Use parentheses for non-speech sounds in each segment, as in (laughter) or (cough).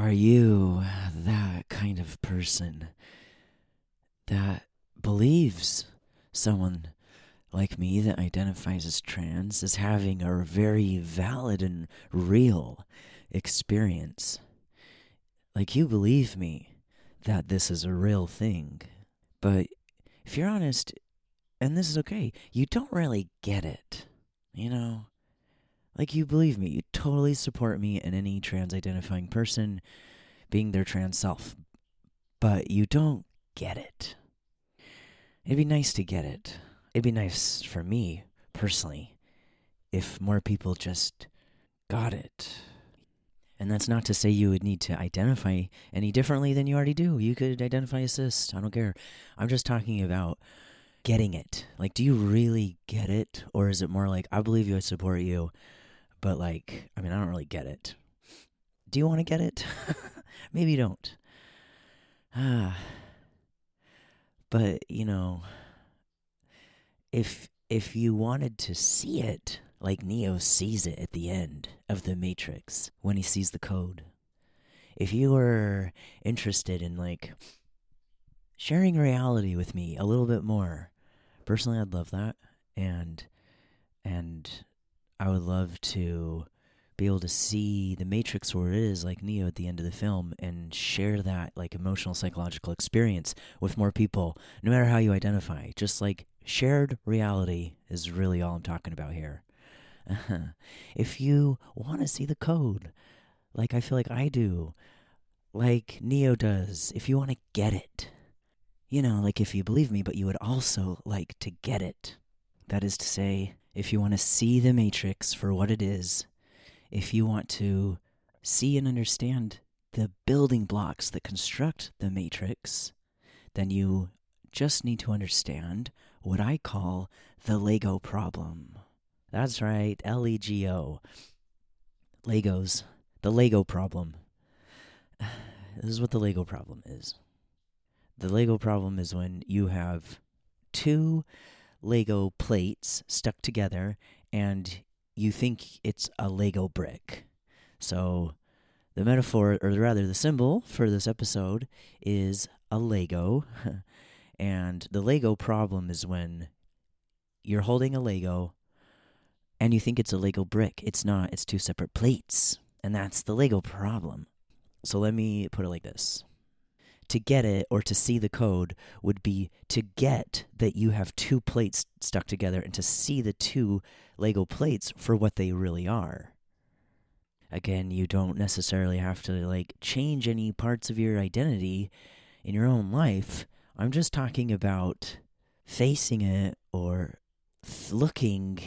Are you that kind of person that believes someone like me that identifies as trans is having a very valid and real experience? Like, you believe me that this is a real thing. But if you're honest, and this is okay, you don't really get it. You know? Like, you believe me, you totally support me and any trans identifying person being their trans self. But you don't get it. It'd be nice to get it. It'd be nice for me, personally, if more people just got it. And that's not to say you would need to identify any differently than you already do. You could identify as cis. I don't care. I'm just talking about getting it. Like, do you really get it? Or is it more like, I believe you, I support you, but like, I mean, I don't really get it. Do you want to get it? (laughs) Maybe you don't. Ah. (sighs) But, you know, if if you wanted to see it like Neo sees it at the end of the Matrix when he sees the code. If you were interested in like sharing reality with me a little bit more, personally I'd love that and and I would love to be able to see the matrix where it is like neo at the end of the film and share that like emotional psychological experience with more people no matter how you identify. Just like shared reality is really all i'm talking about here. (laughs) If you want to see the code like i feel like i do like neo does if you want to get it you know like if you believe me but you would also like to get it. That is to say if you want to see the matrix for what it is if you want to see and understand the building blocks that construct the matrix, then you just need to understand what I call the Lego problem. That's right, L E G O. Legos. The Lego problem. (sighs) This is what the Lego problem is. The Lego problem is when you have two Lego plates stuck together and you think it's a Lego brick. So the metaphor, or rather the symbol for this episode, is a Lego. (laughs) and the Lego problem is when you're holding a Lego and you think it's a Lego brick. It's not, it's two separate plates. And that's the Lego problem. So let me put it like this to get it or to see the code would be to get that you have two plates stuck together and to see the two Lego plates for what they really are. Again, you don't necessarily have to like change any parts of your identity in your own life. I'm just talking about facing it or looking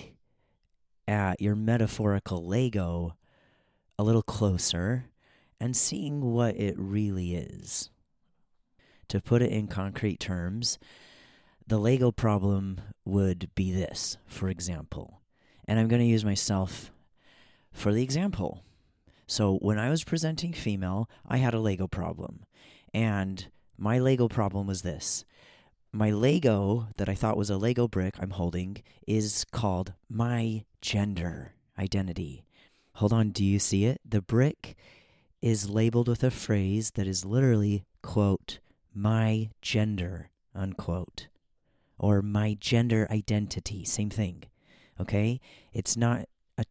at your metaphorical Lego a little closer and seeing what it really is. To put it in concrete terms, the Lego problem would be this, for example. And I'm going to use myself for the example. So, when I was presenting female, I had a Lego problem. And my Lego problem was this my Lego that I thought was a Lego brick I'm holding is called my gender identity. Hold on, do you see it? The brick is labeled with a phrase that is literally, quote, my gender, unquote, or my gender identity, same thing. Okay? It's not a,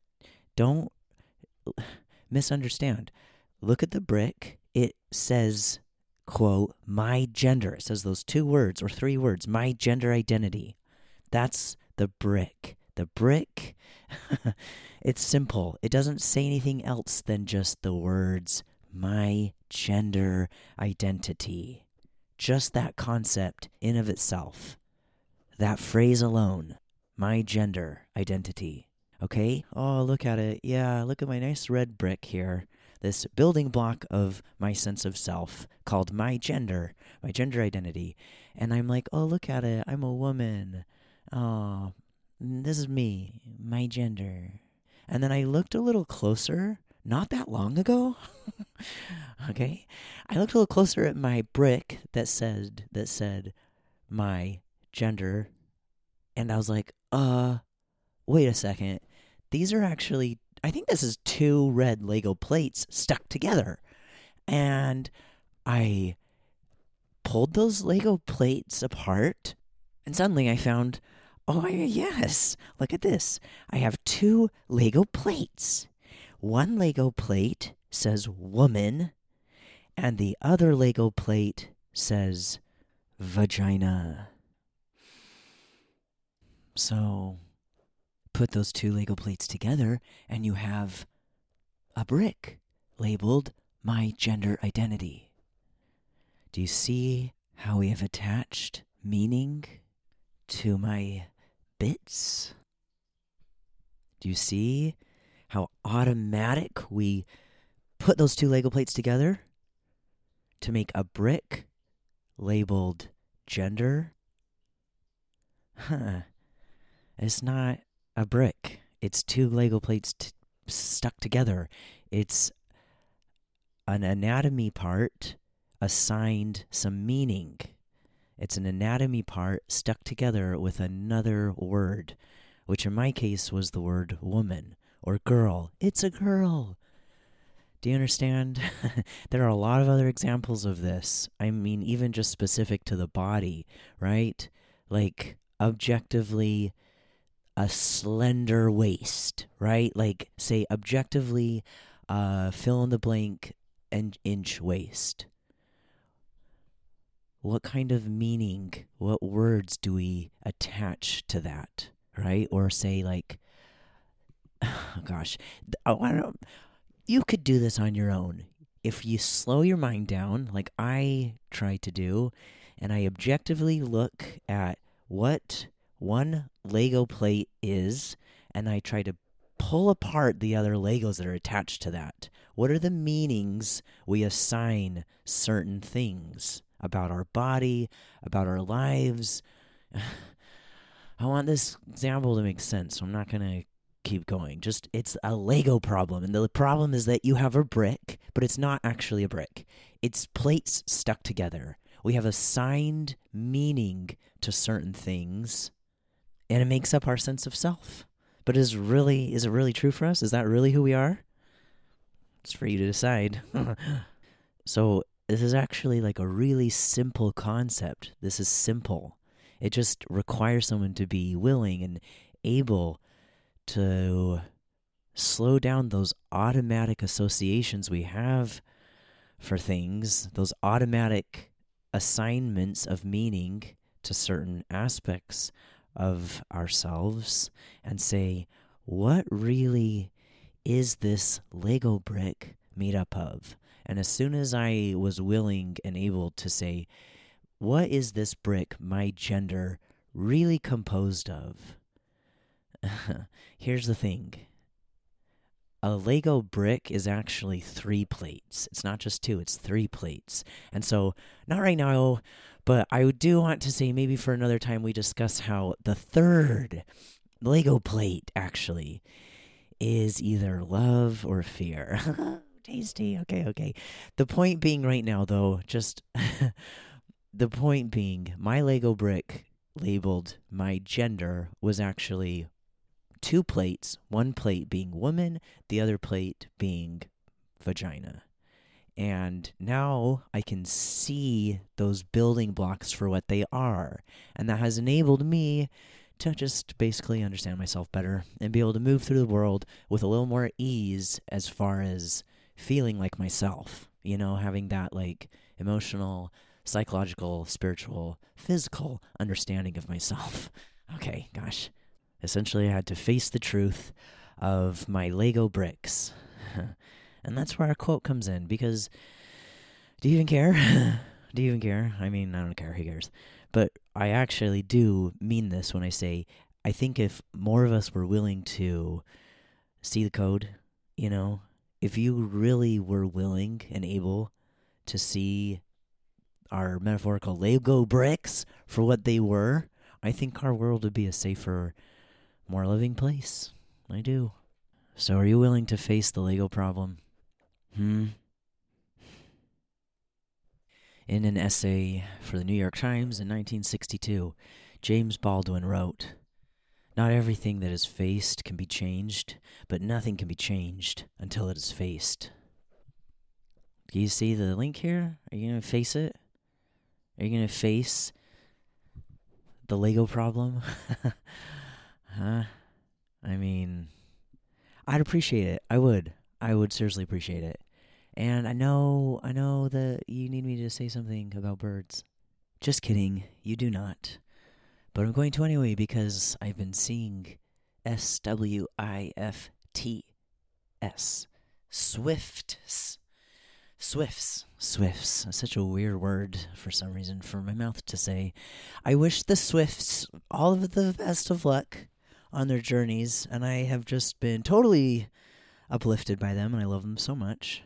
don't misunderstand. Look at the brick. It says, quote, my gender. It says those two words or three words, my gender identity. That's the brick. The brick, (laughs) it's simple. It doesn't say anything else than just the words, my gender identity. Just that concept in of itself, that phrase alone, my gender identity. Okay? Oh, look at it. Yeah, look at my nice red brick here. This building block of my sense of self called my gender, my gender identity. And I'm like, oh, look at it. I'm a woman. Oh, this is me, my gender. And then I looked a little closer not that long ago. (laughs) okay, I looked a little closer at my brick that said that said my gender, and I was like, uh, wait a second. These are actually, I think this is two red Lego plates stuck together. And I pulled those Lego plates apart, and suddenly I found oh, yes, look at this. I have two Lego plates. One Lego plate says woman, and the other Lego plate says vagina. So put those two Lego plates together, and you have a brick labeled my gender identity. Do you see how we have attached meaning to my bits? Do you see how automatic we put those two Lego plates together to make a brick labeled gender? Huh. It's not a brick. It's two Lego plates t- stuck together. It's an anatomy part assigned some meaning. It's an anatomy part stuck together with another word, which in my case was the word woman or girl. It's a girl. Do you understand? (laughs) there are a lot of other examples of this. I mean, even just specific to the body, right? Like, objectively, a slender waist, right? Like, say, objectively, uh, fill in the blank an inch waist. What kind of meaning, what words do we attach to that, right? Or say, like, (sighs) gosh, oh, I don't, you could do this on your own. If you slow your mind down, like I try to do, and I objectively look at what one Lego plate is, and I try to pull apart the other Legos that are attached to that. What are the meanings we assign certain things about our body, about our lives? (sighs) I want this example to make sense, so I'm not going to keep going. Just it's a Lego problem. And the problem is that you have a brick, but it's not actually a brick. It's plates stuck together. We have assigned meaning to certain things, and it makes up our sense of self. But is really is it really true for us? Is that really who we are? It's for you to decide. (laughs) so this is actually like a really simple concept. This is simple. It just requires someone to be willing and able to slow down those automatic associations we have for things, those automatic assignments of meaning to certain aspects of ourselves, and say, what really is this Lego brick made up of? And as soon as I was willing and able to say, what is this brick, my gender, really composed of? (laughs) Here's the thing a Lego brick is actually three plates. It's not just two, it's three plates. And so, not right now, but I do want to say maybe for another time we discuss how the third Lego plate actually is either love or fear. (laughs) Tasty. Okay, okay. The point being right now, though, just (laughs) the point being, my Lego brick labeled my gender was actually two plates, one plate being woman, the other plate being vagina. And now I can see those building blocks for what they are. And that has enabled me to just basically understand myself better and be able to move through the world with a little more ease as far as feeling like myself. You know, having that like emotional, psychological, spiritual, physical understanding of myself. (laughs) Okay, gosh. Essentially, I had to face the truth of my Lego bricks. (laughs) and that's where our quote comes in because do you even care? (laughs) do you even care? I mean, I don't care. Who cares? But I actually do mean this when I say I think if more of us were willing to see the code, you know, if you really were willing and able to see our metaphorical Lego bricks for what they were, I think our world would be a safer more living place. I do. So, are you willing to face the Lego problem? Hmm? In an essay for the New York Times in 1962, James Baldwin wrote Not everything that is faced can be changed, but nothing can be changed until it is faced. Do you see the link here? Are you gonna face it? Are you gonna face the Lego problem? (laughs) huh? I mean, I'd appreciate it. I would. I would seriously appreciate it. And I know, I know that you need me to say something about birds. Just kidding. You do not. But I'm going to anyway because I've been seeing S W I F T S. Swifts. Swifts. Swifts. Such a weird word for some reason for my mouth to say. I wish the Swifts all of the best of luck on their journeys, and I have just been totally uplifted by them, and I love them so much.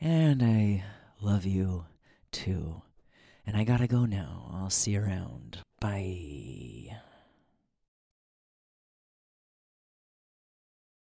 And I love you too. And I gotta go now. I'll see you around. Bye.